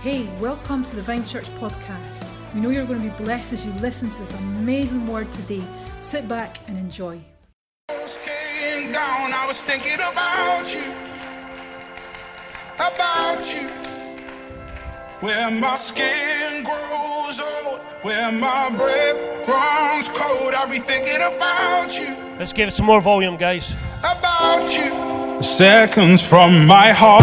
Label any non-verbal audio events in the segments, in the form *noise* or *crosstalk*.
Hey, welcome to the Vine Church podcast. We know you're going to be blessed as you listen to this amazing word today. Sit back and enjoy. Came down, I was thinking about you, about you. Where my skin grows old, where my breath runs cold, I'll be thinking about you, Let's give it some more volume, guys. about you. Seconds from my heart,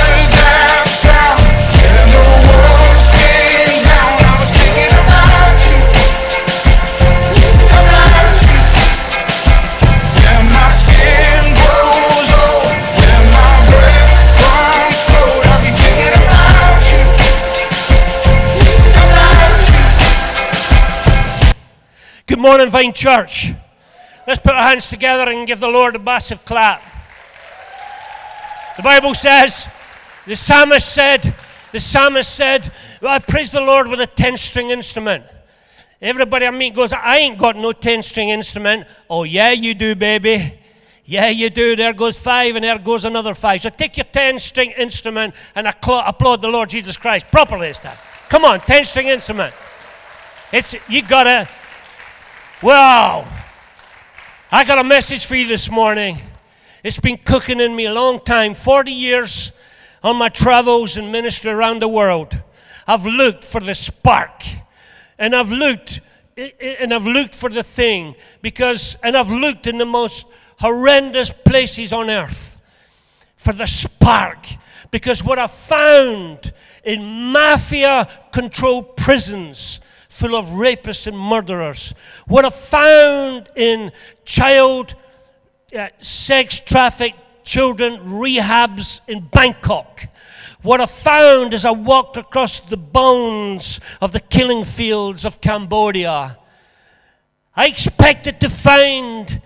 Morning, Vine Church. Let's put our hands together and give the Lord a massive clap. The Bible says, the psalmist said, the psalmist said, I praise the Lord with a 10 string instrument. Everybody I meet goes, I ain't got no 10 string instrument. Oh, yeah, you do, baby. Yeah, you do. There goes five, and there goes another five. So take your 10 string instrument and applaud the Lord Jesus Christ properly this time. Come on, 10 string instrument. It's, you gotta, Wow. I got a message for you this morning. It's been cooking in me a long time 40 years on my travels and ministry around the world. I've looked for the spark. And I've looked and I've looked for the thing because and I've looked in the most horrendous places on earth for the spark. Because what I found in mafia controlled prisons full of rapists and murderers, what I found in child uh, sex trafficked children rehabs in Bangkok, what I found as I walked across the bones of the killing fields of Cambodia, I expected to find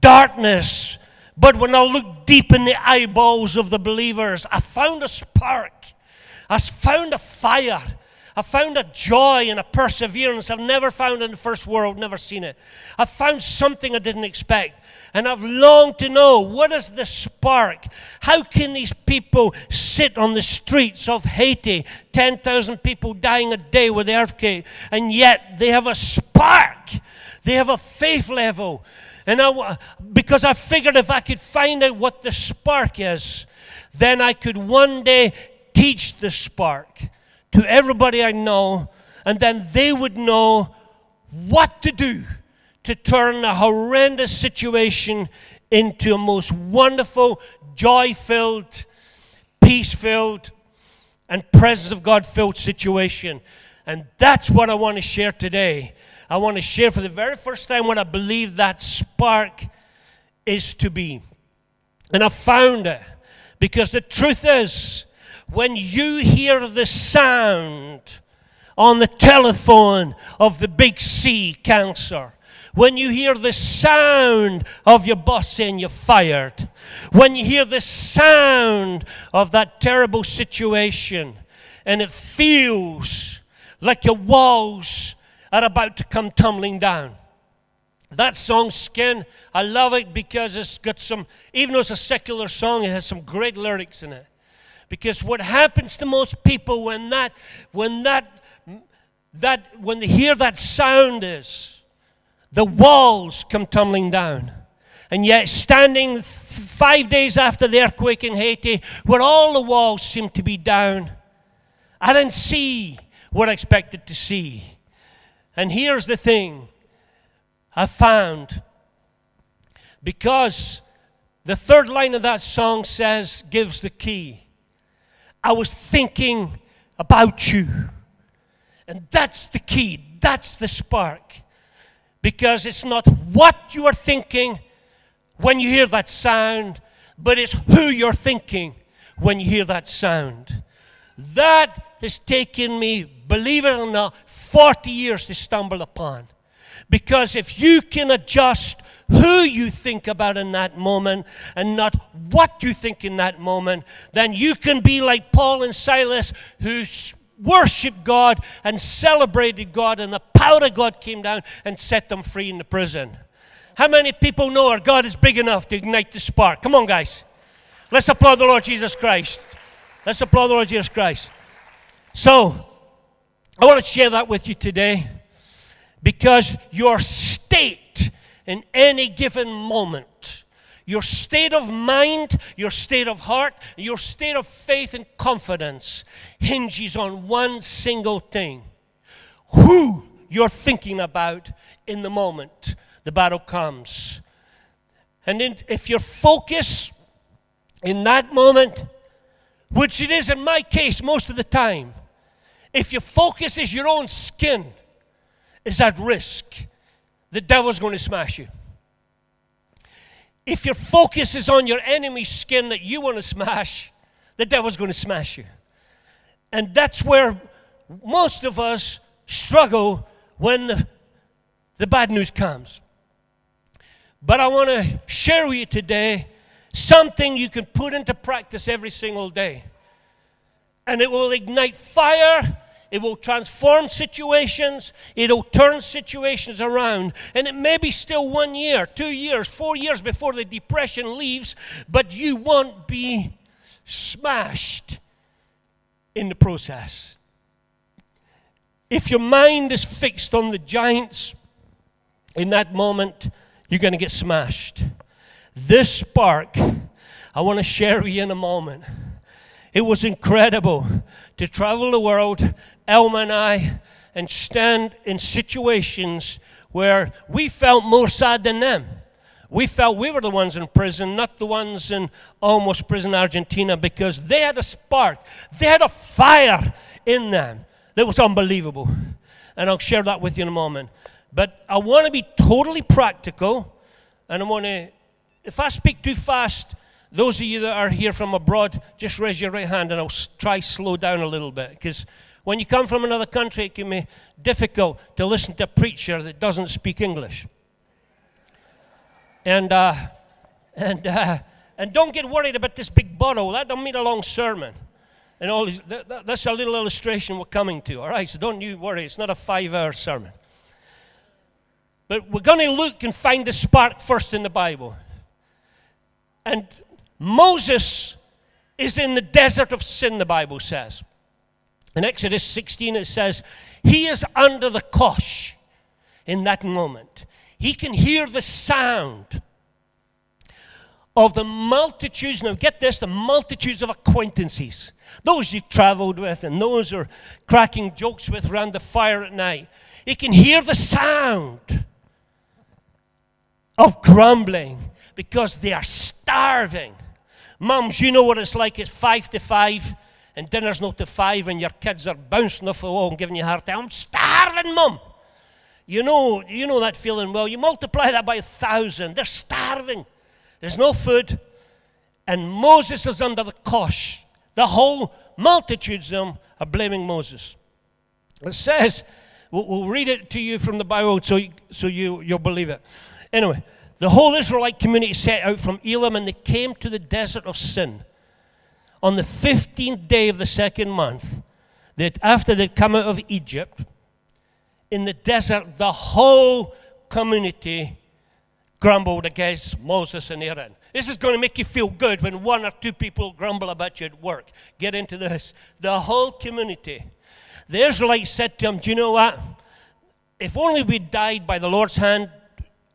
darkness, but when I looked deep in the eyeballs of the believers, I found a spark. I found a fire. I found a joy and a perseverance I've never found in the first world, never seen it. I found something I didn't expect. And I've longed to know what is the spark? How can these people sit on the streets of Haiti, 10,000 people dying a day with the earthquake, and yet they have a spark? They have a faith level. And I, because I figured if I could find out what the spark is, then I could one day teach the spark to everybody I know, and then they would know what to do to turn a horrendous situation into a most wonderful, joy filled, peace filled, and presence of God filled situation. And that's what I want to share today. I want to share for the very first time what I believe that spark is to be. And I found it because the truth is, when you hear the sound on the telephone of the big C cancer, when you hear the sound of your boss saying you're fired, when you hear the sound of that terrible situation, and it feels like your walls are about to come tumbling down. That song, Skin, I love it because it's got some, even though it's a secular song, it has some great lyrics in it. Because what happens to most people when that, when that, that, when they hear that sound is, the walls come tumbling down. And yet, standing f- five days after the earthquake in Haiti, where all the walls seem to be down, I didn't see what I expected to see. And here's the thing I found because the third line of that song says, gives the key. I was thinking about you. And that's the key, that's the spark. Because it's not what you are thinking when you hear that sound, but it's who you're thinking when you hear that sound. That has taken me, believe it or not, 40 years to stumble upon. Because if you can adjust who you think about in that moment and not what you think in that moment, then you can be like Paul and Silas who worshiped God and celebrated God, and the power of God came down and set them free in the prison. How many people know our God is big enough to ignite the spark? Come on, guys. Let's applaud the Lord Jesus Christ. Let's applaud the Lord Jesus Christ. So, I want to share that with you today because your state in any given moment, your state of mind, your state of heart, your state of faith and confidence hinges on one single thing. Who you're thinking about in the moment the battle comes. And if your focus in that moment, which it is in my case most of the time, if your focus is your own skin, is at risk, the devil's going to smash you. If your focus is on your enemy's skin that you want to smash, the devil's going to smash you. And that's where most of us struggle when the, the bad news comes. But I want to share with you today something you can put into practice every single day. And it will ignite fire, it will transform situations, it'll turn situations around. And it may be still one year, two years, four years before the depression leaves, but you won't be smashed in the process. If your mind is fixed on the giants in that moment, you're going to get smashed. This spark, I want to share with you in a moment. It was incredible to travel the world, Elma and I, and stand in situations where we felt more sad than them. We felt we were the ones in prison, not the ones in Olmos prison Argentina, because they had a spark, they had a fire in them that was unbelievable. And I'll share that with you in a moment. But I want to be totally practical, and I want to, if I speak too fast, those of you that are here from abroad, just raise your right hand and I'll try slow down a little bit. Because when you come from another country, it can be difficult to listen to a preacher that doesn't speak English. And, uh, and, uh, and don't get worried about this big bottle. That don't mean a long sermon. And all these, that, that, that's a little illustration we're coming to, all right? So don't you worry. It's not a five hour sermon. But we're going to look and find the spark first in the Bible. And Moses is in the desert of sin, the Bible says. In Exodus 16, it says, He is under the kosh in that moment. He can hear the sound of the multitudes. Now, get this the multitudes of acquaintances. Those you've traveled with and those are cracking jokes with around the fire at night. He can hear the sound of grumbling because they are starving. Mums, you know what it's like. It's five to five, and dinner's not to five, and your kids are bouncing off the wall and giving you a hard time. I'm starving, mum. You know, you know that feeling well. You multiply that by a thousand. They're starving. There's no food. And Moses is under the kosh. The whole multitudes of them are blaming Moses. It says, we'll, read it to you from the Bible so, so you, you'll believe it. Anyway, the whole Israelite community set out from Elim and they came to the desert of Sin. On the 15th day of the second month, that after they'd come out of Egypt, in the desert, the whole community grumbled against Moses and Aaron. This is going to make you feel good when one or two people grumble about you at work. Get into this. The whole community. The Israelites said to him, Do you know what? If only we died by the Lord's hand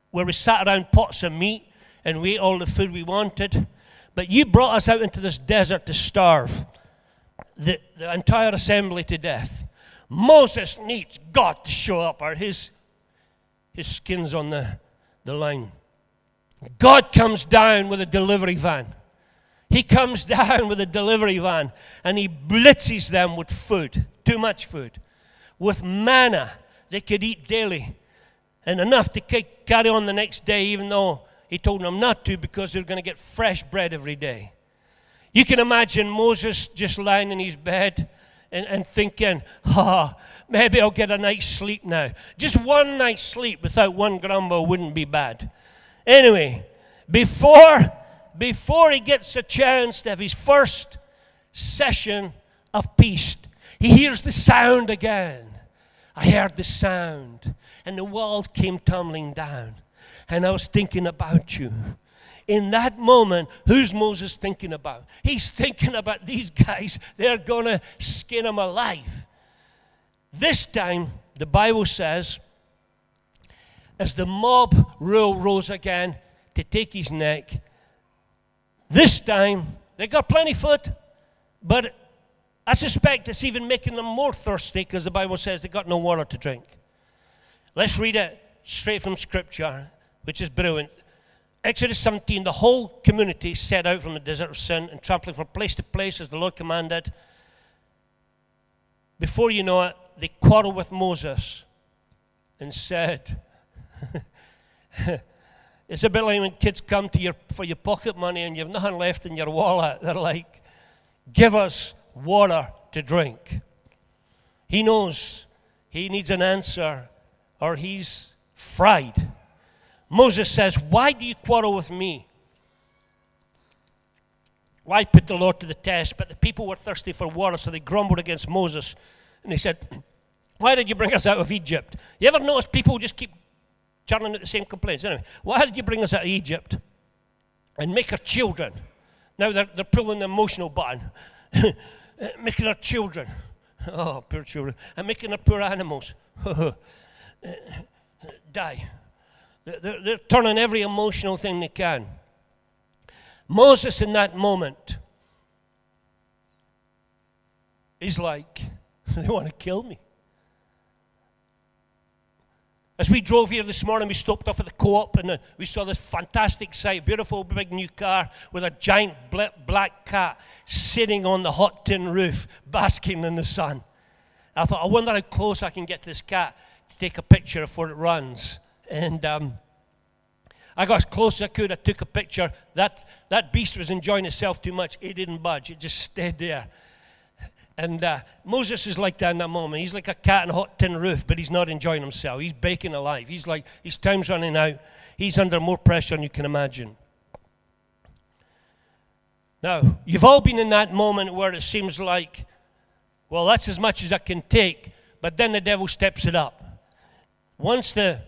where we sat around pots of meat and we ate all the food we wanted. But you brought us out into this desert to starve the, the entire assembly to death. Moses needs God to show up, or his, his skin's on the, the line. God comes down with a delivery van. He comes *laughs* down with a delivery van and he blitzes them with food, too much food, with manna they could eat daily and enough to carry on the next day, even though he told them not to because they were going to get fresh bread every day. You can imagine Moses just lying in his bed and, and thinking, ah, oh, maybe I'll get a night's sleep now. Just one night's sleep without one grumble wouldn't be bad. Anyway, before, before he gets a chance to have his first session of peace, he hears the sound again. I heard the sound, and the world came tumbling down. And I was thinking about you in that moment, who's Moses thinking about? He's thinking about these guys. They're going to skin him alive. This time, the Bible says, as the mob rose again to take his neck, this time they got plenty food, but I suspect it's even making them more thirsty because the Bible says they got no water to drink. Let's read it straight from Scripture, which is brilliant. Exodus 17, the whole community set out from the desert of sin and trampling from place to place as the Lord commanded. Before you know it, they quarreled with Moses and said, *laughs* It's a bit like when kids come to you for your pocket money and you've nothing left in your wallet. *laughs* They're like, Give us water to drink. He knows he needs an answer or he's fried. Moses says, Why do you quarrel with me? Why put the Lord to the test? But the people were thirsty for water, so they grumbled against Moses. And they said, Why did you bring us out of Egypt? You ever notice people just keep churning out the same complaints? Anyway, why did you bring us out of Egypt and make our children? Now they're, they're pulling the emotional button, *laughs* making our children, oh, poor children, and making our poor animals *laughs* die. They're, they're turning every emotional thing they can. Moses, in that moment, is like, *laughs* they want to kill me. As we drove here this morning, we stopped off at the co op and uh, we saw this fantastic sight beautiful big new car with a giant black cat sitting on the hot tin roof, *laughs* basking in the sun. I thought, I wonder how close I can get to this cat to take a picture before it runs. And um, I got as close as I could. I took a picture. That, that beast was enjoying itself too much. It didn't budge, it just stayed there. And uh, Moses is like that in that moment. He's like a cat in a hot tin roof, but he's not enjoying himself. He's baking alive. He's like, his time's running out. He's under more pressure than you can imagine. Now, you've all been in that moment where it seems like, well, that's as much as I can take, but then the devil steps it up. Once the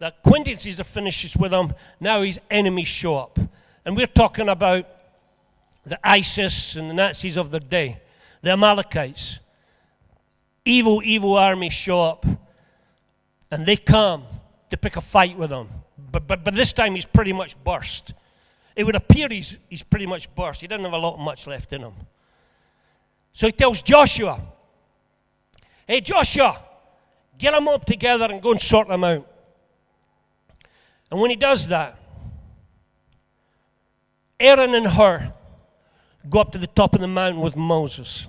the acquaintances are finished with him, now his enemies show up. And we're talking about the ISIS and the Nazis of their day, the Amalekites. Evil, evil armies show up and they come to pick a fight with him. But, but, but this time he's pretty much burst. It would appear he's, he's pretty much burst. He doesn't have a lot much left in him. So he tells Joshua, Hey, Joshua, get them up together and go and sort them out. And when he does that, Aaron and Hur go up to the top of the mountain with Moses.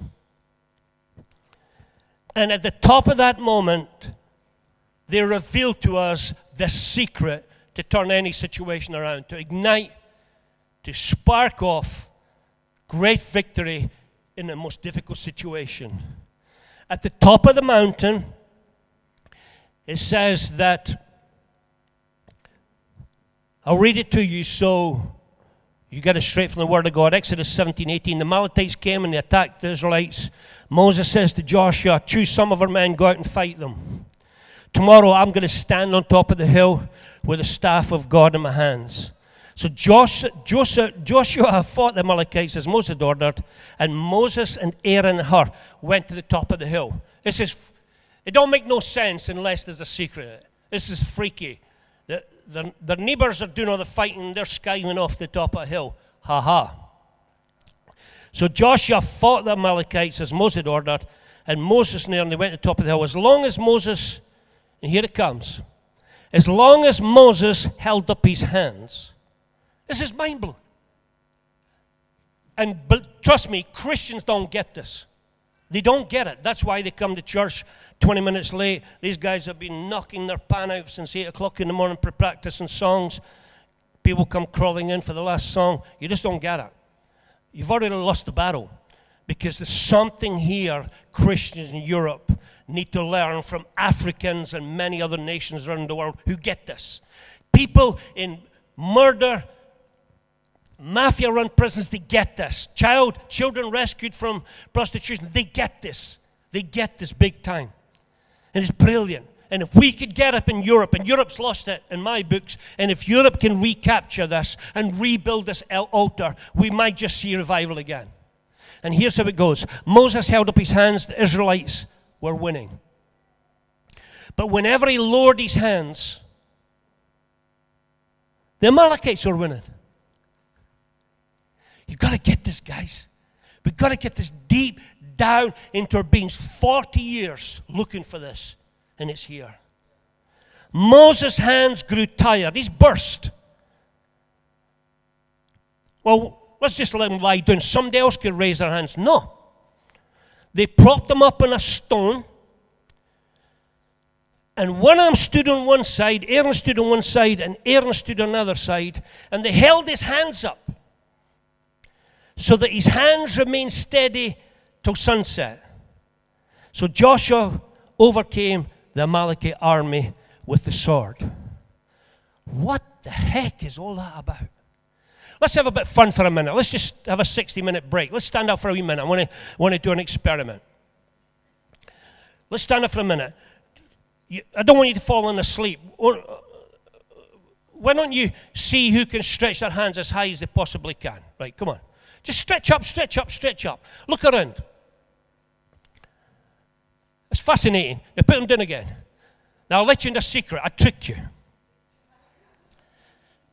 And at the top of that moment, they reveal to us the secret to turn any situation around, to ignite, to spark off great victory in the most difficult situation. At the top of the mountain, it says that I'll read it to you so you get it straight from the Word of God. Exodus 17, 18. The Amalekites came and they attacked the Israelites. Moses says to Joshua, Choose some of our men, go out and fight them. Tomorrow I'm going to stand on top of the hill with the staff of God in my hands. So Joshua, Joshua, Joshua fought the Amalekites as Moses had ordered, and Moses and Aaron and Hur went to the top of the hill. This is, it don't make no sense unless there's a secret. This is freaky their, their neighbours are doing all the fighting, they're skiving off the top of a hill. Ha ha. So Joshua fought the Amalekites as Moses had ordered, and Moses and Aaron, they went to the top of the hill. As long as Moses, and here it comes, as long as Moses held up his hands, this is mind blowing. And but trust me, Christians don't get this. They don't get it. That's why they come to church 20 minutes late. These guys have been knocking their pan out since 8 o'clock in the morning for practicing songs. people come crawling in for the last song. You just don't get it. You've already lost the battle because there's something here Christians in Europe need to learn from Africans and many other nations around the world who get this. People in murder, mafia run prisons, they get this. Child, children rescued from prostitution, they get this. They get this big time. And it's brilliant. And if we could get up in Europe, and Europe's lost it in my books, and if Europe can recapture this and rebuild this altar, we might just see revival again. And here's how it goes Moses held up his hands, the Israelites were winning. But whenever he lowered his hands, the Amalekites were winning. You've got to get this, guys. We've got to get this deep down into our beings. 40 years looking for this, and it's here. Moses' hands grew tired. He's burst. Well, let's just let him lie down. Somebody else could raise their hands. No. They propped him up on a stone. And one of them stood on one side, Aaron stood on one side, and Aaron stood on the other side. And they held his hands up so that his hands remained steady till sunset. So Joshua overcame the Amalekite army with the sword. What the heck is all that about? Let's have a bit of fun for a minute. Let's just have a 60 minute break. Let's stand up for a wee minute. I want to, want to do an experiment. Let's stand up for a minute. You, I don't want you to fall in asleep. Uh, why don't you see who can stretch their hands as high as they possibly can? Right, come on. Just stretch up, stretch up, stretch up. Look around. It's fascinating. Now put them down again. Now I'll let you in a secret. I tricked you.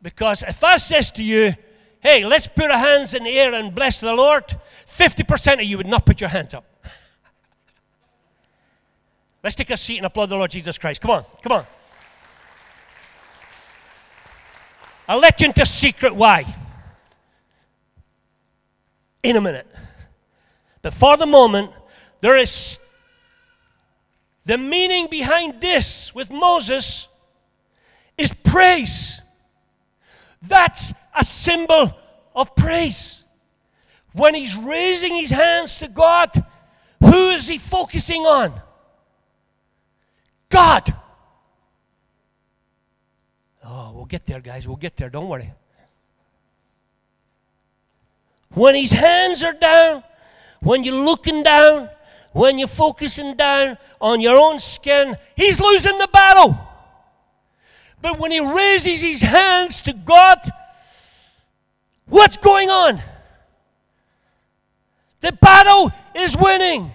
Because if I says to you, hey, let's put our hands in the air and bless the Lord, 50% of you would not put your hands up. *laughs* let's take a seat and applaud the Lord Jesus Christ. Come on, come on. I'll let you into a secret why in a minute. But for the moment, there is the meaning behind this with Moses is praise. That's a symbol of praise. When he's raising his hands to God, who is he focusing on? God. Oh, we'll get there, guys. We'll get there. Don't worry. When his hands are down, when you're looking down, when you're focusing down on your own skin, he's losing the battle. But when he raises his hands to God, what's going on? The battle is winning.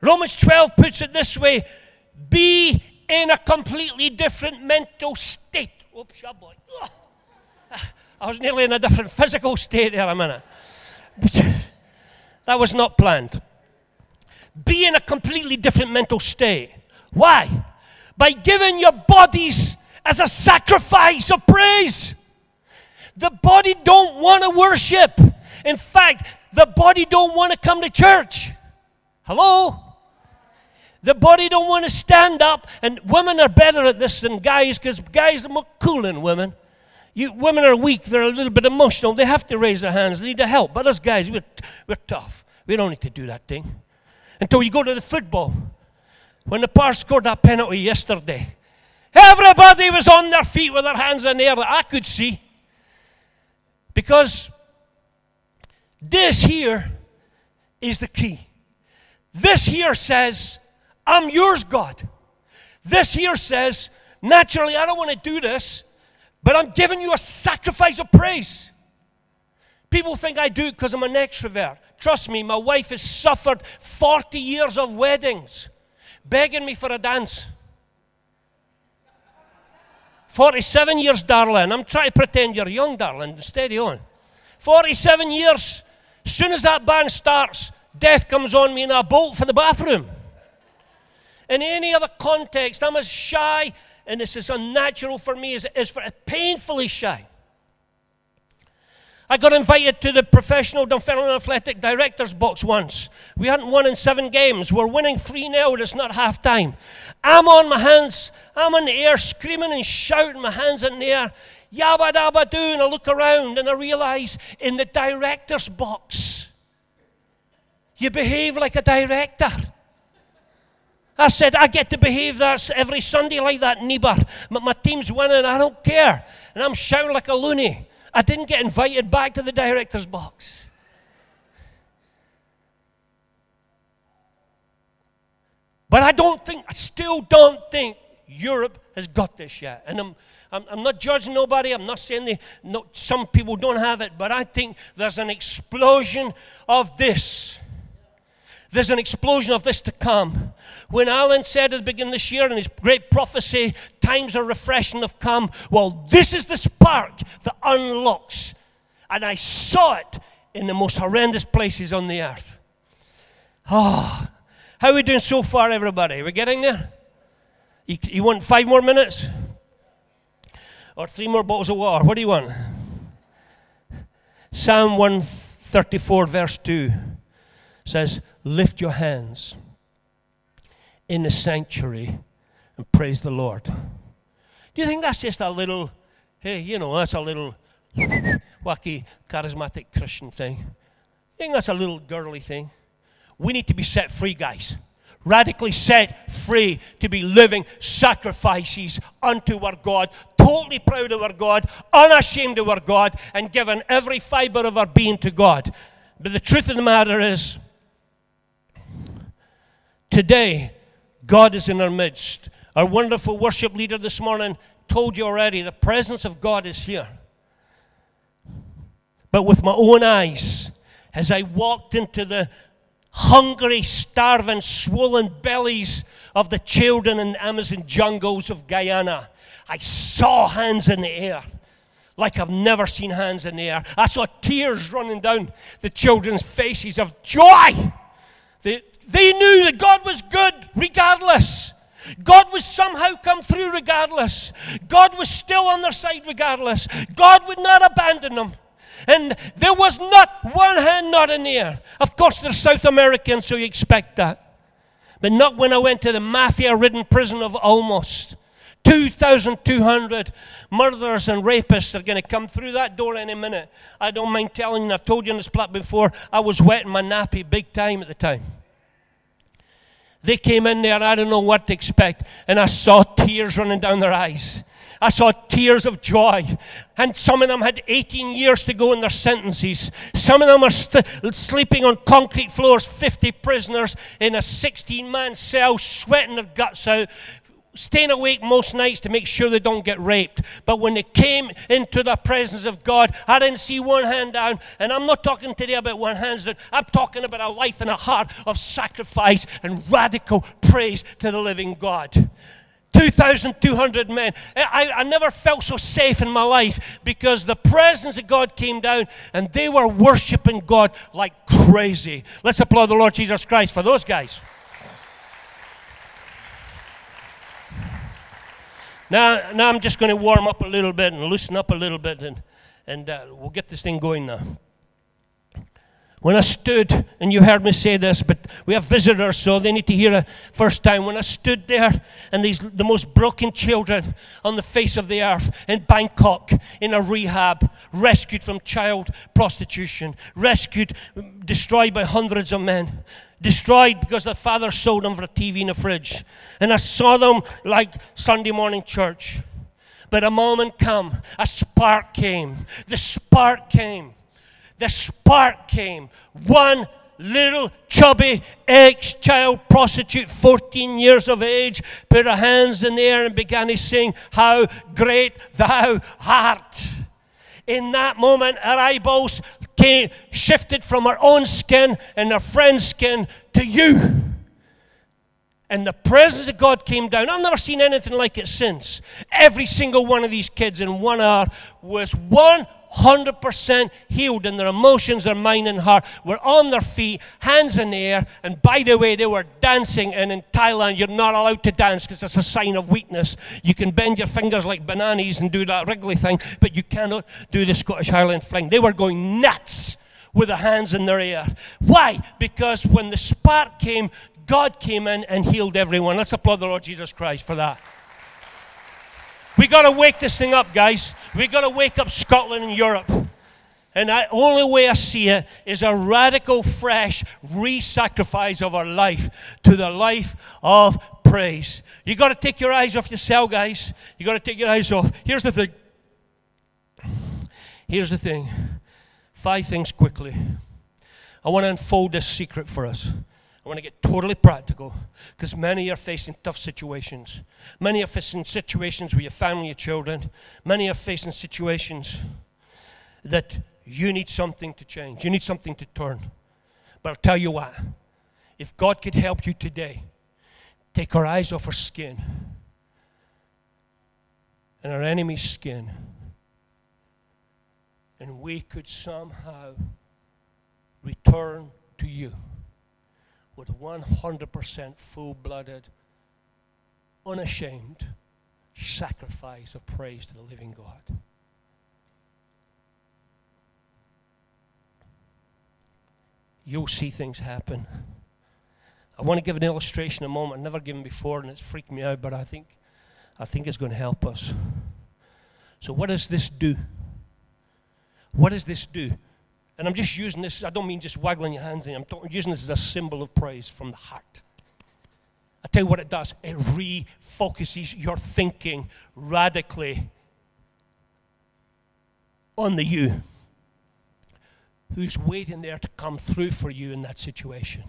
Romans 12 puts it this way be in a completely different mental state. Oops, your boy. *laughs* I was nearly in a different physical state there a minute. *laughs* that was not planned. Be in a completely different mental state. Why? by giving your bodies as a sacrifice of praise. The body don't want to worship. In fact, the body don't want to come to church. Hello? The body don't want to stand up, and women are better at this than guys because guys are more cool than women. You, women are weak, they're a little bit emotional, they have to raise their hands, they need the help. But us guys, we're, we're tough. We don't need to do that thing. Until you go to the football. When the Pars scored that penalty yesterday, everybody was on their feet with their hands in the air that I could see. Because this here is the key. This here says, I'm yours, God. This here says, naturally, I don't want to do this, but I'm giving you a sacrifice of praise. People think I do it because I'm an extrovert. Trust me, my wife has suffered 40 years of weddings begging me for a dance. 47 years, darling. I'm trying to pretend you're young, darling. Steady on. 47 years. Soon as that band starts, death comes on me and I bolt for the bathroom. In any other context, I'm as shy and this is unnatural for me as it is for painfully shy. I got invited to the professional Dunfermline Athletic director's box once. We hadn't won in seven games. We're winning 3 0, it's not half time. I'm on my hands, I'm in the air screaming and shouting, my hands in the air. Yabba dabba doo, and I look around and I realize in the director's box, you behave like a director. I said, I get to behave that every Sunday like that, Niebuhr. But my team's winning, I don't care. And I'm shouting like a loony. I didn't get invited back to the director's box. But I don't think, I still don't think Europe has got this yet. And I'm, I'm, I'm not judging nobody. I'm not saying they, no, some people don't have it. But I think there's an explosion of this. There's an explosion of this to come. When Alan said at the beginning of this year in his great prophecy, times are refreshing have come, well, this is the spark that unlocks. And I saw it in the most horrendous places on the earth. Oh, how are we doing so far, everybody? We're getting there? You, you want five more minutes? Or three more bottles of water? What do you want? Psalm 134, verse 2 says, Lift your hands in the sanctuary and praise the Lord. Do you think that's just a little, hey, you know, that's a little wacky, charismatic Christian thing? I think that's a little girly thing. We need to be set free, guys. Radically set free to be living sacrifices unto our God, totally proud of our God, unashamed of our God, and given every fiber of our being to God. But the truth of the matter is, today, God is in our midst. Our wonderful worship leader this morning told you already the presence of God is here. But with my own eyes, as I walked into the hungry, starving, swollen bellies of the children in the Amazon jungles of Guyana, I saw hands in the air like I've never seen hands in the air. I saw tears running down the children's faces of joy. They, they knew that God was good regardless. God would somehow come through regardless. God was still on their side regardless. God would not abandon them. And there was not one hand not in the air. Of course, they're South American, so you expect that. But not when I went to the mafia ridden prison of Olmos. 2,200 murderers and rapists are going to come through that door any minute. I don't mind telling you, I've told you on this platform before, I was wetting my nappy big time at the time. They came in there, I don't know what to expect, and I saw tears running down their eyes. I saw tears of joy. And some of them had 18 years to go in their sentences. Some of them are st- sleeping on concrete floors, 50 prisoners in a 16 man cell, sweating their guts out, staying awake most nights to make sure they don't get raped. But when they came into the presence of God, I didn't see one hand down. And I'm not talking today about one hand down. I'm talking about a life and a heart of sacrifice and radical praise to the living God. 2,200 men. I, I never felt so safe in my life because the presence of God came down and they were worshiping God like crazy. Let's applaud the Lord Jesus Christ for those guys. Now, now I'm just going to warm up a little bit and loosen up a little bit, and, and uh, we'll get this thing going now. When I stood, and you heard me say this, but we have visitors, so they need to hear it first time. When I stood there, and these the most broken children on the face of the earth in Bangkok, in a rehab, rescued from child prostitution, rescued, destroyed by hundreds of men, destroyed because their father sold them for a TV in a fridge. And I saw them like Sunday morning church. But a moment come, a spark came. The spark came. The spark came. One little chubby ex child prostitute, 14 years of age, put her hands in the air and began to sing, How great thou art. In that moment, our eyeballs came, shifted from our own skin and our friend's skin to you. and the presence of God came down. I've never seen anything like it since. Every single one of these kids in one hour was 100% healed in their emotions, their mind, and heart. Were on their feet, hands in the air, and by the way, they were dancing. And in Thailand, you're not allowed to dance because it's a sign of weakness. You can bend your fingers like bananas and do that wriggly thing, but you cannot do the Scottish Highland fling. They were going nuts with their hands in their air. Why? Because when the spark came, God came in and healed everyone. Let's applaud the Lord Jesus Christ for that. We got to wake this thing up, guys. We got to wake up Scotland and Europe. And the only way I see it is a radical, fresh re sacrifice of our life to the life of praise. You got to take your eyes off yourself, guys. You got to take your eyes off. Here's the thing. Here's the thing. Five things quickly. I want to unfold this secret for us. I want to get totally practical because many are facing tough situations. Many are facing situations with your family, your children. Many are facing situations that you need something to change. You need something to turn. But I'll tell you what if God could help you today, take our eyes off our skin and our enemy's skin, and we could somehow return to you with 100% full blooded, unashamed sacrifice of praise to the living God. You'll see things happen. I want to give an illustration a moment I've never given before, and it's freaked me out, but I think, I think it's going to help us. So, what does this do? What does this do? And I'm just using this, I don't mean just waggling your hands, I'm using this as a symbol of praise from the heart. I tell you what it does it refocuses your thinking radically on the you who's waiting there to come through for you in that situation.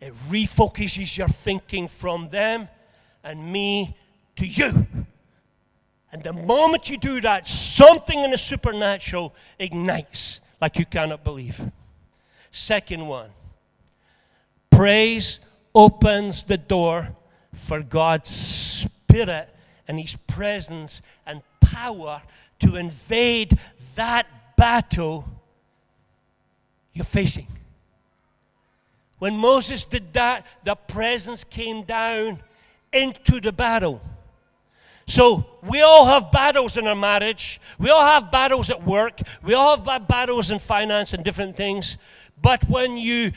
It refocuses your thinking from them and me to you. And the moment you do that, something in the supernatural ignites like you cannot believe. Second one praise opens the door for God's Spirit and His presence and power to invade that battle you're facing. When Moses did that, the presence came down into the battle. So we all have battles in our marriage. We all have battles at work. We all have battles in finance and different things. But when you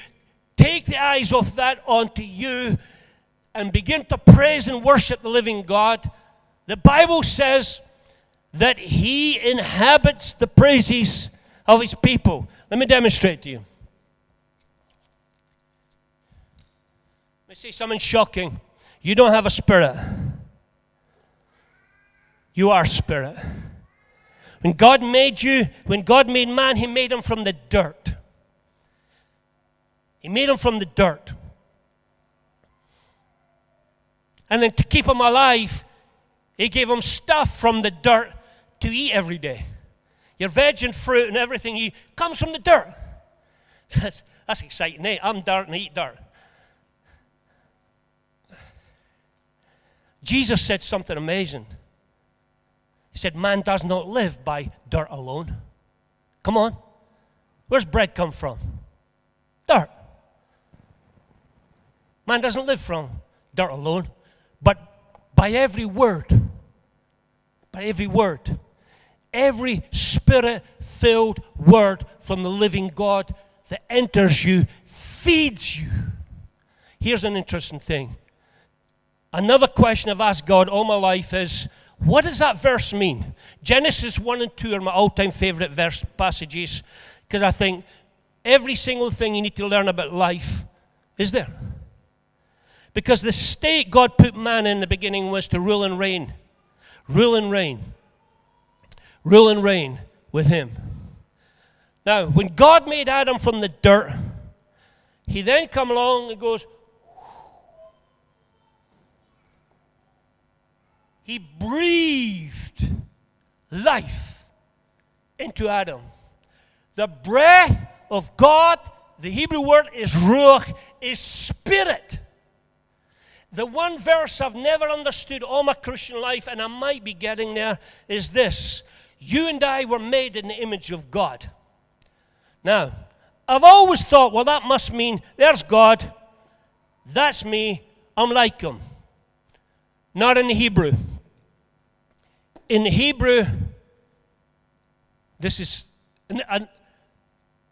take the eyes off that onto you and begin to praise and worship the living God, the Bible says that He inhabits the praises of His people. Let me demonstrate to you. Let me say something shocking. You don't have a spirit. You are spirit. When God made you, when God made man, He made him from the dirt. He made him from the dirt. And then to keep him alive, He gave him stuff from the dirt to eat every day. Your veg and fruit and everything you comes from the dirt. *laughs* That's, that's exciting, eh? I'm dirt and I eat dirt. Jesus said something amazing. He said, Man does not live by dirt alone. Come on. Where's bread come from? Dirt. Man doesn't live from dirt alone, but by every word. By every word. Every spirit filled word from the living God that enters you feeds you. Here's an interesting thing. Another question I've asked God all my life is what does that verse mean? Genesis 1 and 2 are my all time favorite verse passages because I think every single thing you need to learn about life is there. Because the state God put man in the beginning was to rule and reign. Rule and reign. Rule and reign with him. Now, when God made Adam from the dirt, he then come along and goes, he breathed life into Adam. The breath of God, the Hebrew word is ruach, is spirit. the one verse I've never understood all my Christian life, and I might be getting there, is this You and I were made in the image of God. Now, I've always thought, well, that must mean there's God, that's me, I'm like him. Not in the Hebrew. In Hebrew, this is, and, and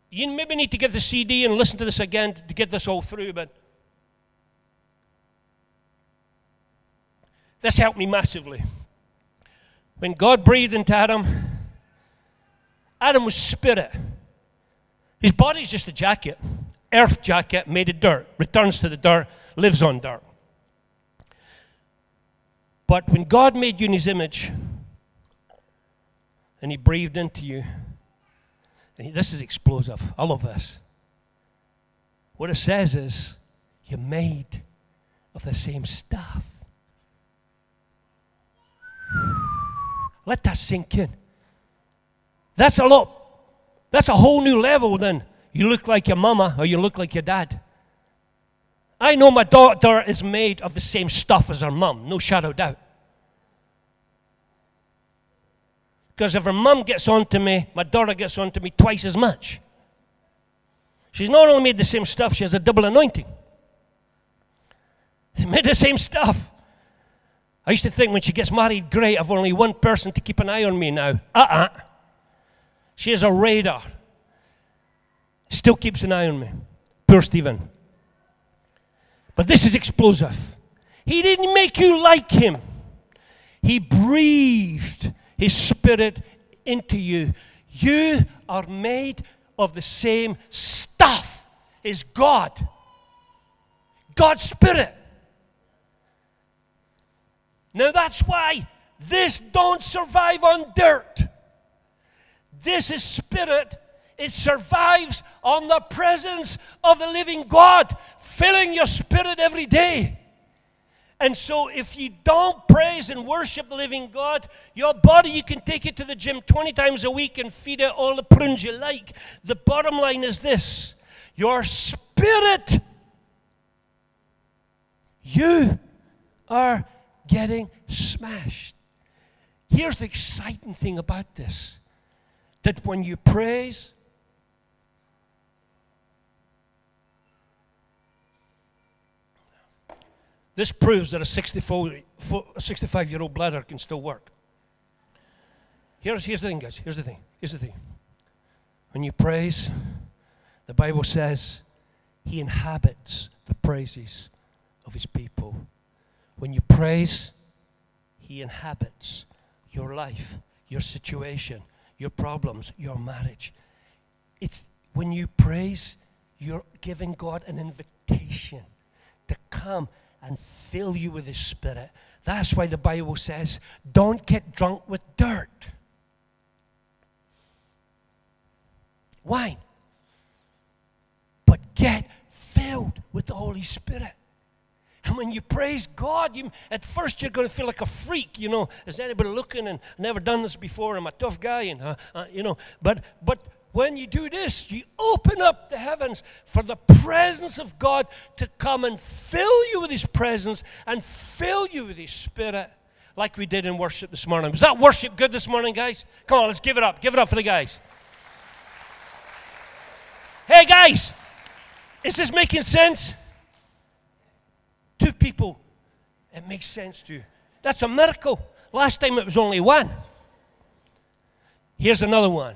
you maybe need to get the CD and listen to this again to get this all through, but this helped me massively. When God breathed into Adam, Adam was spirit. His body's just a jacket, earth jacket made of dirt, returns to the dirt, lives on dirt. But when God made you in his image, and he breathed into you, and this is explosive. I love this. What it says is, you're made of the same stuff. Let that sink in. That's a lot. That's a whole new level than you look like your mama or you look like your dad. I know my daughter is made of the same stuff as her mum, no shadow doubt. Because if her mum gets on to me, my daughter gets on to me twice as much. She's not only made the same stuff, she has a double anointing. She made the same stuff. I used to think when she gets married, great, I've only one person to keep an eye on me now. Uh uh-uh. uh She has a radar. Still keeps an eye on me. Poor Stephen. But this is explosive. He didn't make you like him, He breathed his Spirit into you. You are made of the same stuff as God. God's Spirit. Now that's why this don't survive on dirt. This is spirit. It survives on the presence of the living God, filling your spirit every day. And so, if you don't praise and worship the living God, your body, you can take it to the gym 20 times a week and feed it all the prunes you like. The bottom line is this your spirit, you are getting smashed. Here's the exciting thing about this that when you praise, This proves that a 65 year old bladder can still work. Here's, here's the thing, guys. Here's the thing. Here's the thing. When you praise, the Bible says he inhabits the praises of his people. When you praise, he inhabits your life, your situation, your problems, your marriage. It's when you praise, you're giving God an invitation to come and fill you with His Spirit. That's why the Bible says, don't get drunk with dirt. Wine. But get filled with the Holy Spirit. And when you praise God, you, at first you're going to feel like a freak. You know, is anybody looking and never done this before? I'm a tough guy, and uh, uh, you know. But but when you do this, you open up the heavens for the presence of God to come and fill you with His presence and fill you with His Spirit, like we did in worship this morning. Was that worship good this morning, guys? Come on, let's give it up. Give it up for the guys. Hey, guys, is this making sense? Two people, it makes sense to you. That's a miracle. Last time it was only one. Here's another one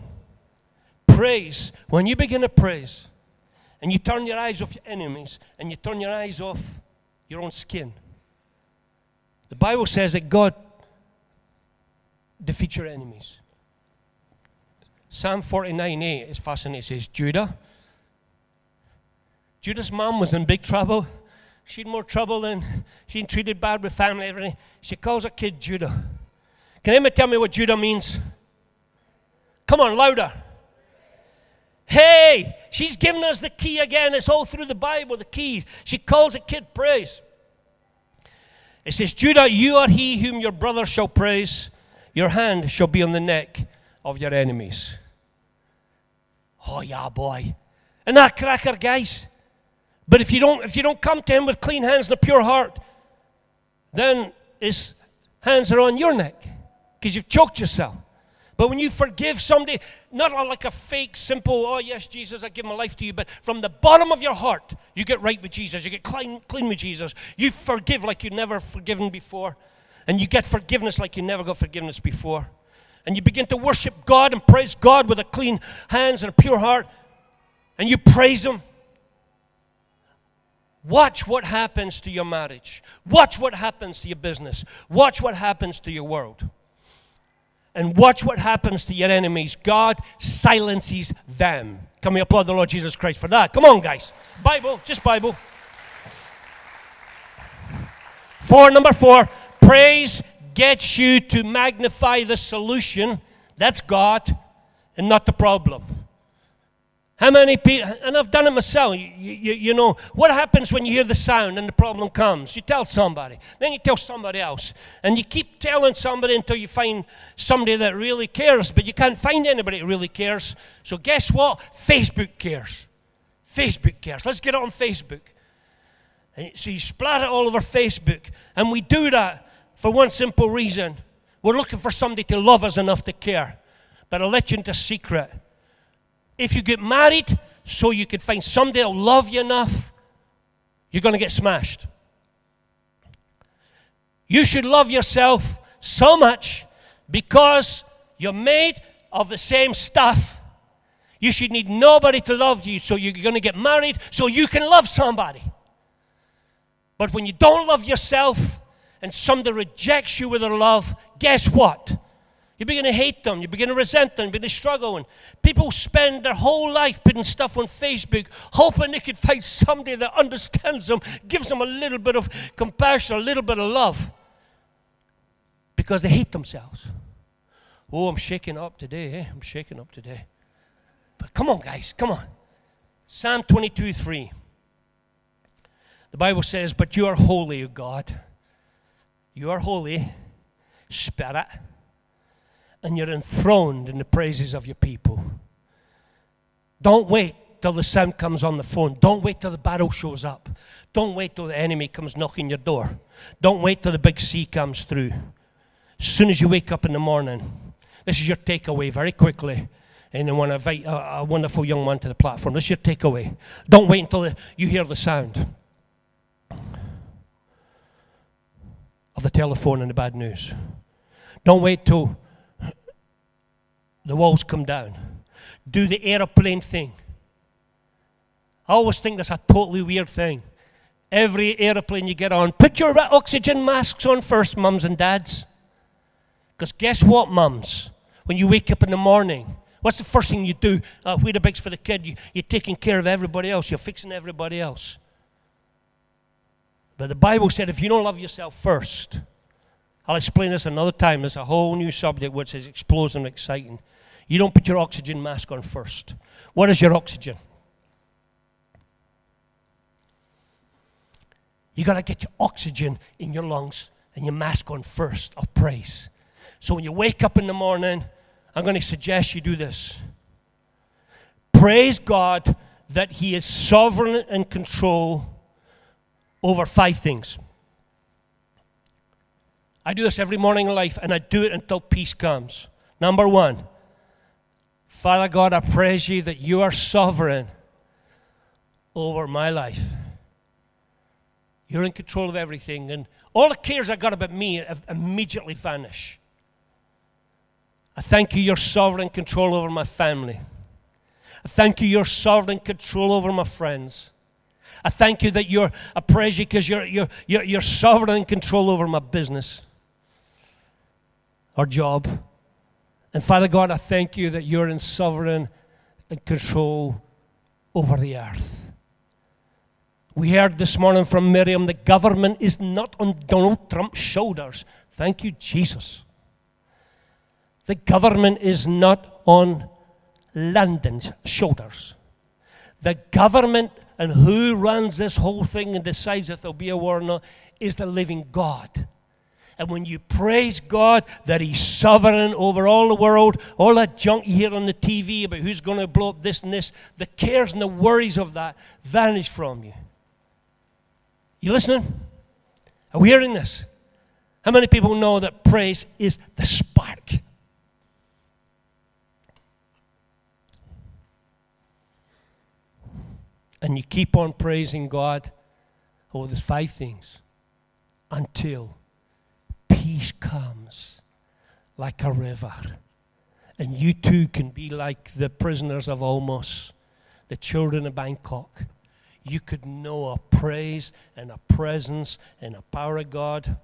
praise, when you begin to praise, and you turn your eyes off your enemies, and you turn your eyes off your own skin, the Bible says that God defeats your enemies. Psalm 49 8 is fascinating. It says, Judah. Judah's mom was in big trouble. She had more trouble than she had treated bad with family, everything. She calls her kid Judah. Can anyone tell me what Judah means? Come on, louder. Hey, she's given us the key again. It's all through the Bible, the keys. She calls a kid praise. It says, Judah, you are he whom your brother shall praise. Your hand shall be on the neck of your enemies. Oh, yeah, boy. And that cracker, guys. But if you don't, if you don't come to him with clean hands and a pure heart, then his hands are on your neck because you've choked yourself. But when you forgive somebody, not like a fake, simple, oh, yes, Jesus, I give my life to you, but from the bottom of your heart, you get right with Jesus. You get clean, clean with Jesus. You forgive like you've never forgiven before. And you get forgiveness like you never got forgiveness before. And you begin to worship God and praise God with a clean hands and a pure heart. And you praise Him. Watch what happens to your marriage. Watch what happens to your business. Watch what happens to your world. And watch what happens to your enemies. God silences them. Can we applaud the Lord Jesus Christ for that? Come on, guys. Bible, just Bible. Four, number four, praise gets you to magnify the solution. That's God and not the problem. How many people, and I've done it myself, you, you, you, know, what happens when you hear the sound and the problem comes? You tell somebody, then you tell somebody else, and you keep telling somebody until you find somebody that really cares, but you can't find anybody that really cares. So, guess what? Facebook cares. Facebook cares. Let's get it on Facebook. And so, you splat it all over Facebook, and we do that for one simple reason we're looking for somebody to love us enough to care. But I'll let you into a secret if you get married so you can find somebody that'll love you enough, you're going to get smashed. You should love yourself so much because you're made of the same stuff. You should need nobody to love you, so you're going to get married so you can love somebody. But when you don't love yourself and somebody rejects you with their love, guess what? You begin to hate them. You begin to resent them. You begin to struggle. And people spend their whole life putting stuff on Facebook, hoping they could find somebody that understands them, gives them a little bit of compassion, a little bit of love, because they hate themselves. Oh, I'm shaking up today. Eh? I'm shaking up today. But come on, guys, come on. Psalm 22 3. The Bible says, But you are holy, O God. You are holy, Spirit and you're enthroned in the praises of your people. Don't wait till the sound comes on the phone. Don't wait till the battle shows up. Don't wait till the enemy comes knocking your door. Don't wait till the big sea comes through. As soon as you wake up in the morning, this is your takeaway very quickly. And I want to invite a, a wonderful young man to the platform. This is your takeaway. Don't wait until the, you hear the sound of the telephone and the bad news. Don't wait till the walls come down. Do the aeroplane thing. I always think that's a totally weird thing. Every aeroplane you get on, put your oxygen masks on first, mums and dads. Because guess what, mums? When you wake up in the morning, what's the first thing you do? Uh, Weetabix for the kid. You, you're taking care of everybody else, you're fixing everybody else. But the Bible said if you don't love yourself first, I'll explain this another time. It's a whole new subject which is explosive and exciting. You don't put your oxygen mask on first. What is your oxygen? You got to get your oxygen in your lungs and your mask on first of praise. So when you wake up in the morning, I'm going to suggest you do this. Praise God that He is sovereign and control over five things. I do this every morning in life, and I do it until peace comes. Number one, Father God, I praise you that you are sovereign over my life. You're in control of everything, and all the cares I got about me immediately vanish. I thank you, you're sovereign control over my family. I thank you, you're sovereign control over my friends. I thank you that you're, I praise you because you're, you're, you're, you're sovereign control over my business or job. And Father God, I thank you that you're in sovereign and control over the earth. We heard this morning from Miriam the government is not on Donald Trump's shoulders. Thank you, Jesus. The government is not on London's shoulders. The government and who runs this whole thing and decides if there'll be a war or not is the living God. And when you praise God that He's sovereign over all the world, all that junk you hear on the TV about who's going to blow up this and this, the cares and the worries of that vanish from you. You listening? Are we hearing this? How many people know that praise is the spark? And you keep on praising God. Oh, there's five things until peace comes like a river. And you too can be like the prisoners of Olmos, the children of Bangkok. You could know a praise and a presence and a power of God.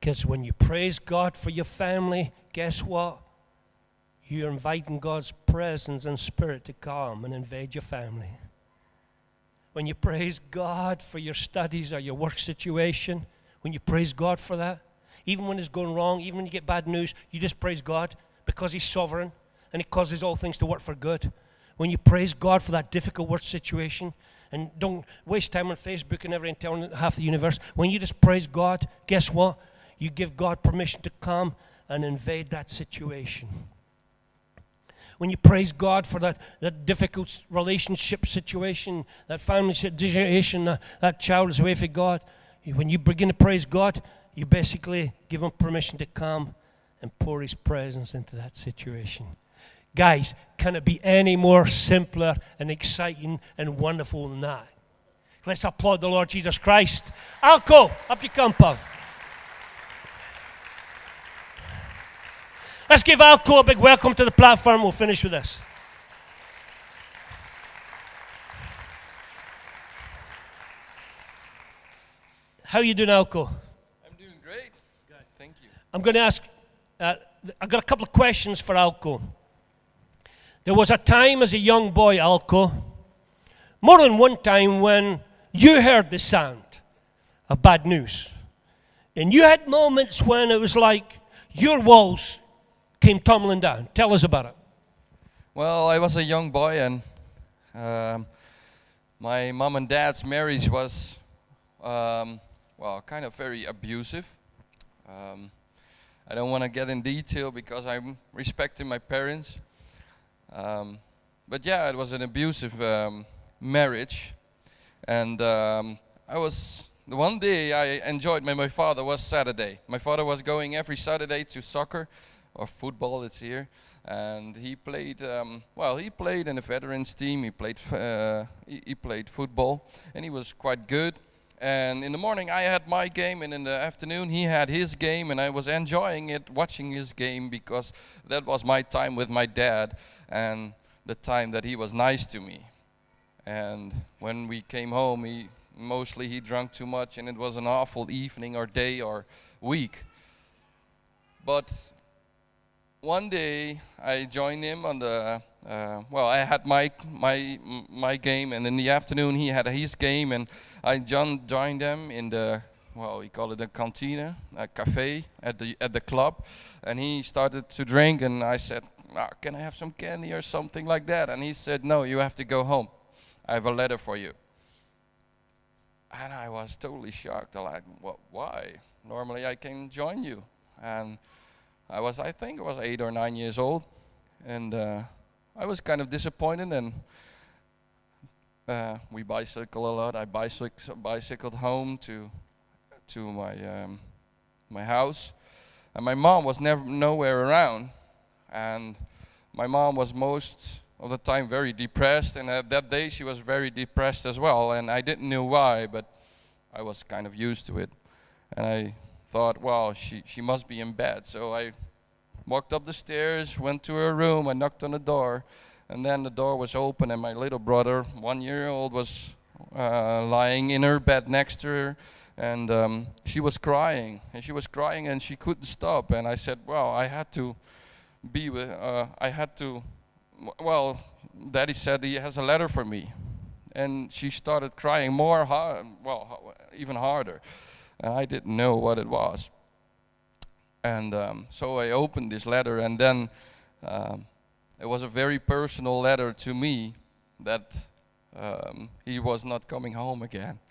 Because when you praise God for your family, guess what? You're inviting God's presence and spirit to come and invade your family. When you praise God for your studies or your work situation, when you praise God for that, even when it's going wrong, even when you get bad news, you just praise God because He's sovereign and He causes all things to work for good. When you praise God for that difficult work situation, and don't waste time on Facebook and everything telling half the universe. When you just praise God, guess what? You give God permission to come and invade that situation. When you praise God for that, that difficult relationship situation, that family situation, that, that child is away from God, when you begin to praise God, you basically give Him permission to come and pour His presence into that situation. Guys, can it be any more simpler and exciting and wonderful than that? Let's applaud the Lord Jesus Christ. Alco, up you come, pal. Let's give Alco a big welcome to the platform. We'll finish with this. How are you doing, Alco? I'm doing great. Thank you. I'm going to ask, uh, I've got a couple of questions for Alco. There was a time as a young boy, Alco, more than one time when you heard the sound of bad news. And you had moments when it was like your walls came tumbling down. Tell us about it. Well, I was a young boy, and um, my mom and dad's marriage was, um, well, kind of very abusive. Um, I don't want to get in detail because I'm respecting my parents. Um, but yeah, it was an abusive um, marriage, and um, I was the one day I enjoyed my, my father was Saturday. My father was going every Saturday to soccer or football. It's here, and he played. Um, well, he played in the veterans team. He played. Uh, he, he played football, and he was quite good. And in the morning I had my game, and in the afternoon he had his game, and I was enjoying it, watching his game because that was my time with my dad and the time that he was nice to me. And when we came home, he mostly he drank too much, and it was an awful evening or day or week. But one day I joined him on the uh, well, I had my my my game, and in the afternoon he had his game, and I joined them in the well, we call it a cantina, a cafe at the at the club, and he started to drink, and I said, oh, "Can I have some candy or something like that?" And he said, "No, you have to go home. I have a letter for you." And I was totally shocked. I'm like, "What? Why? Normally I can join you." And I was, I think, I was eight or nine years old, and uh, I was kind of disappointed. And uh, we bicycle a lot. I bicycled, bicycled home to to my um, my house, and my mom was never nowhere around, and my mom was most of the time very depressed, and at that day she was very depressed as well, and I didn't know why, but I was kind of used to it, and I thought, well, she she must be in bed, so I walked up the stairs, went to her room, I knocked on the door, and then the door was open, and my little brother, one year old, was uh, lying in her bed next to her and um, she was crying and she was crying and she couldn't stop and i said well i had to be with uh, i had to well daddy said he has a letter for me. And she started crying more hard, well even harder and i didn't know what it was. And um, so i opened this letter and then um, it was a very personal letter to me that um, he was not coming home again. *laughs*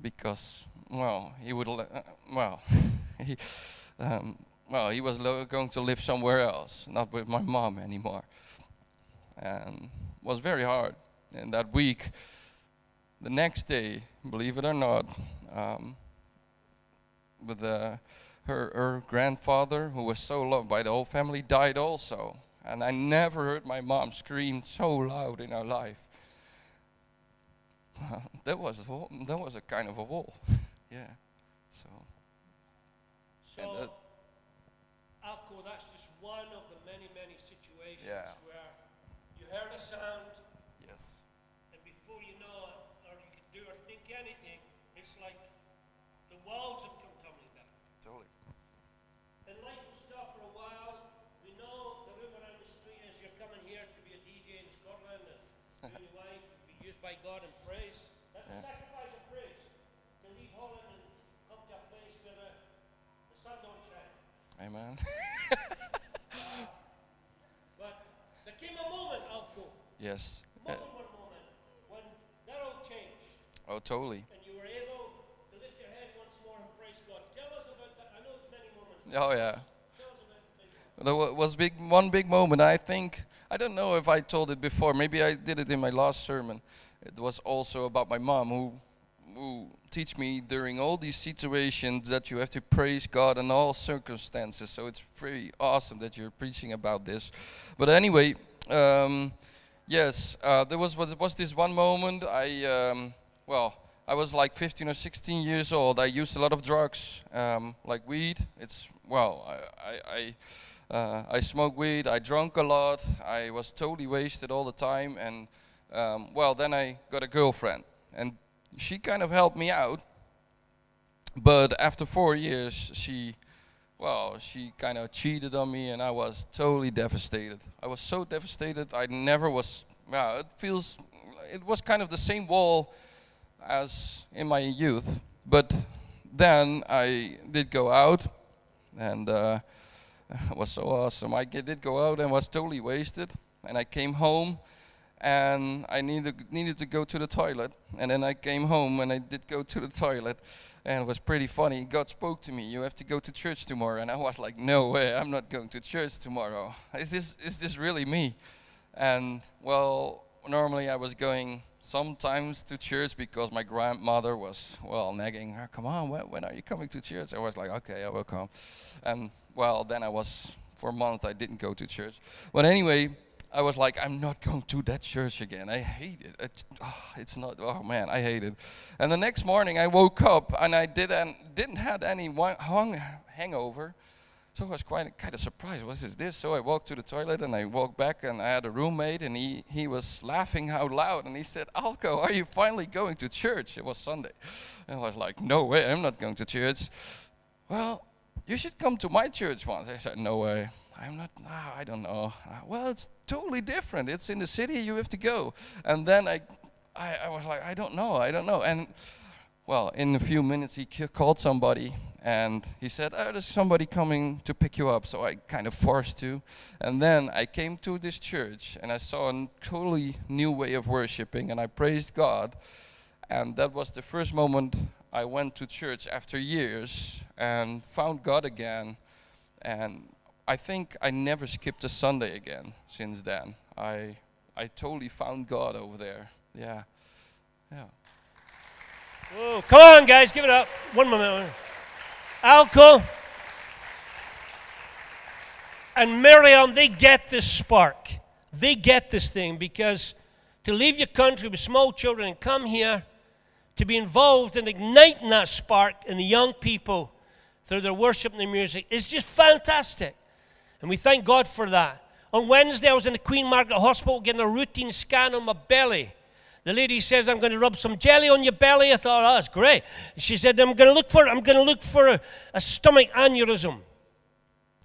Because well he would uh, well *laughs* he um, well he was going to live somewhere else not with my mom anymore. And was very hard. And that week the next day, believe it or not, um, with the, her, her grandfather, who was so loved by the whole family, died also. And I never heard my mom scream so loud in her life. that was a, that was a kind of a wall, *laughs* yeah. So So, And that- Alco, that's just one of the many, many situations Yeah. where you heard a sound, yes, and before you know it, or you could do or think anything, it's like the walls have come tumbling down. totally. And life was tough for a while. We know the rumor around the street is you're coming here to be a DJ in Scotland and *laughs* you and your wife and be used by God in praise. That's a sacrifice of praise. To leave Holland and come to a place where the, the sun don't shine. Amen. *laughs* But there came a moment, Alco, yes. Uh, moment, one moment, when that all changed oh, totally. and you were able to lift your head once more and praise God. Tell us about that. I know it's many moments. but Oh, yeah. There was big one big moment. I think I don't know if I told it before. Maybe I did it in my last sermon. It was also about my mom who who teach me during all these situations that you have to praise God in all circumstances. So it's very awesome that you're preaching about this. But anyway, um, yes, uh, there was was this one moment. I um, well. I was like 15 or 16 years old. I used a lot of drugs, um, like weed. It's well, I, I, I uh, I smoked weed. I drank a lot. I was totally wasted all the time. And um, well, then I got a girlfriend, and she kind of helped me out. But after four years, she, well, she kind of cheated on me, and I was totally devastated. I was so devastated. I never was. Yeah, it feels. It was kind of the same wall as in my youth. But then I did go out, and. Uh, it *laughs* was so awesome. I did go out and was totally wasted, and I came home, and I needed needed to go to the toilet, and then I came home and I did go to the toilet, and it was pretty funny. God spoke to me. You have to go to church tomorrow, and I was like, No way, I'm not going to church tomorrow. Is this is this really me? And well, normally I was going sometimes to church because my grandmother was well nagging her. Come on, when, when are you coming to church? I was like, okay, I will come. And well, then I was for a month I didn't go to church. But anyway, I was like, I'm not going to that church again. I hate it. It- oh, ah, it's not. Oh man, I hate it. And the next morning I woke up and I didn't didn't had any hung, hangover. So I was quite kind of surprised. What is this? So I walked to the toilet and I walked back and I had a roommate and he, he was laughing out loud and he said, Alco, are you finally going to church? It was Sunday. And I was like, no way, I'm not going to church. Well, you should come to my church once. I said, no way. I'm not, ah, I don't know. Uh, well, it's totally different. It's in the city, you have to go. And then I, I, I was like, I don't know, I don't know. And well, in a few minutes, he called somebody and he said, oh, There's somebody coming to pick you up. So I kind of forced to. And then I came to this church and I saw a totally new way of worshiping and I praised God. And that was the first moment I went to church after years and found God again. And I think I never skipped a Sunday again since then. I, I totally found God over there. Yeah. Yeah. Oh, come on, guys, give it up. One moment. Alco and Miriam, they get this spark. They get this thing because to leave your country with small children and come here to be involved in igniting that spark in the young people through their worship and their music is just fantastic. And we thank God for that. On Wednesday, I was in the Queen Margaret Hospital getting a routine scan on my belly. The lady says, I'm going to rub some jelly on your belly. I thought, oh, that's great. She said, I'm going to look for, I'm going to look for a, a stomach aneurysm.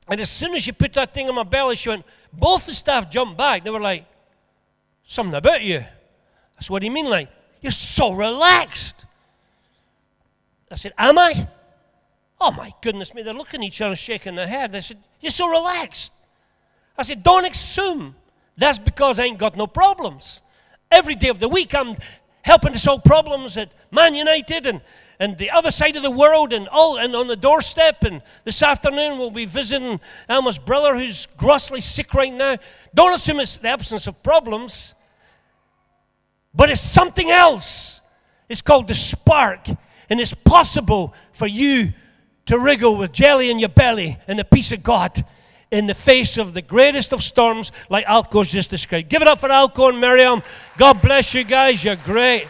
And as soon as she put that thing on my belly, she went, both the staff jumped back. They were like, something about you. I said, what do you mean? Like, you're so relaxed. I said, am I? Oh my goodness me, they're looking at each other, shaking their head. They said, You're so relaxed. I said, Don't assume that's because I ain't got no problems. Every day of the week, I'm helping to solve problems at Man United and, and the other side of the world and all and on the doorstep. And this afternoon, we'll be visiting Alma's brother who's grossly sick right now. Don't assume it's the absence of problems, but it's something else. It's called the spark. And it's possible for you to wriggle with jelly in your belly and the peace of God in the face of the greatest of storms, like Alco's just described. Give it up for Alco and Miriam. God bless you guys. You're great.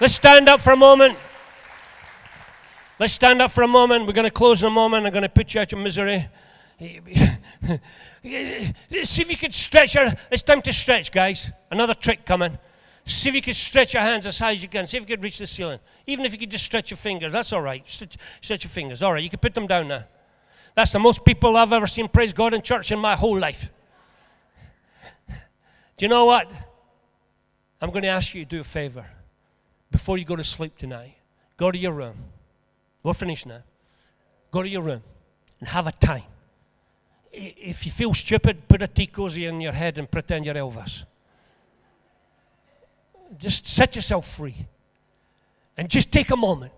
Let's stand up for a moment. Let's stand up for a moment. We're going to close in a moment. I'm going to put you out of misery. *laughs* See if you could stretch your. It's time to stretch, guys. Another trick coming. See if you could stretch your hands as high as you can. See if you could reach the ceiling. Even if you could just stretch your fingers, that's all right. Stretch, stretch your fingers. All right, you can put them down now. That's the most people I've ever seen praise God in church in my whole life. Do you know what? I'm going to ask you to do a favor before you go to sleep tonight. Go to your room. We're finished now. Go to your room and have a time. If you feel stupid, put a tea cozy in your head and pretend you're Elvis. Just set yourself free. And just take a moment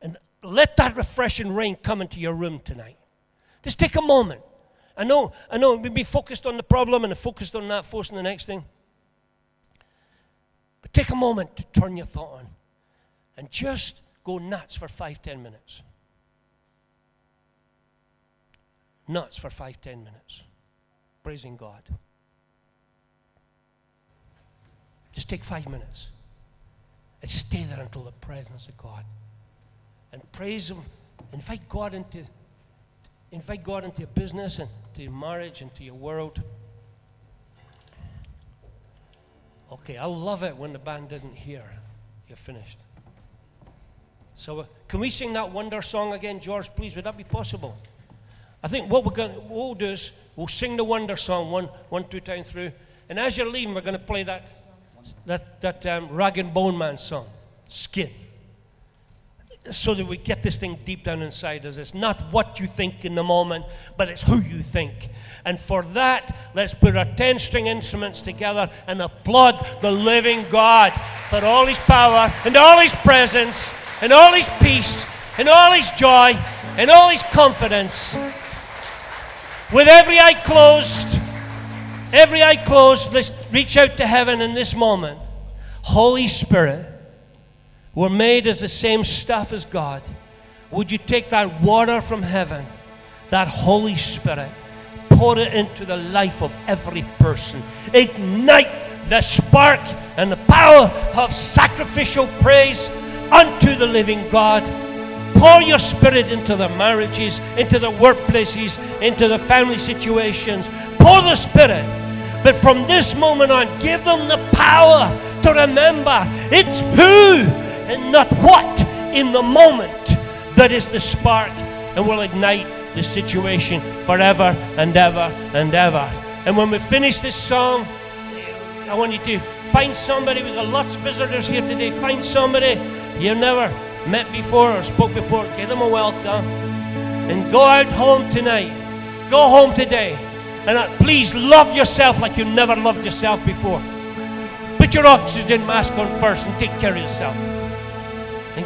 and let that refreshing rain come into your room tonight. Just take a moment. I know, I know, we be focused on the problem and focused on that, forcing the next thing. But take a moment to turn your thought on and just go nuts for five, ten minutes. Nuts for five, ten minutes. Praising God. Just take five minutes and stay there until the presence of God. And praise Him. Invite God into invite God into your business and to your marriage and to your world. Okay, I love it when the band didn't hear. You're finished. So, uh, can we sing that wonder song again, George, please? Would that be possible? I think what we're going to do is we'll sing the wonder song one, one, two times through. And as you're leaving, we're going to play that, that, that um, Rag and Bone Man song, Skin so that we get this thing deep down inside us. It's not what you think in the moment, but it's who you think. And for that, let's put our 10 string instruments together and applaud the living God for all his power and all his presence and all his peace and all his joy and all his confidence. With every eye closed, every eye closed, let's reach out to heaven in this moment. Holy Spirit we're made as the same stuff as God. Would you take that water from heaven, that Holy Spirit, pour it into the life of every person? Ignite the spark and the power of sacrificial praise unto the living God. Pour your spirit into the marriages, into the workplaces, into the family situations. Pour the spirit. But from this moment on, give them the power to remember it's who and not what in the moment that is the spark and will ignite the situation forever and ever and ever. And when we finish this song, I want you to find somebody. We've got lots of visitors here today. Find somebody you've never met before or spoke before. Give them a welcome. And go out home tonight. Go home today. And uh, please love yourself like you never loved yourself before. Put your oxygen mask on first and take care of yourself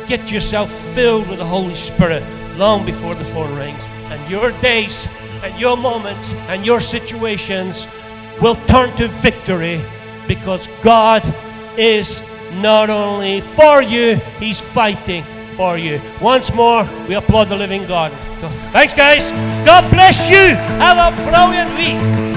get yourself filled with the Holy Spirit long before the phone rings. And your days and your moments and your situations will turn to victory because God is not only for you, He's fighting for you. Once more, we applaud the living God. Thanks, guys. God bless you. Have a brilliant week.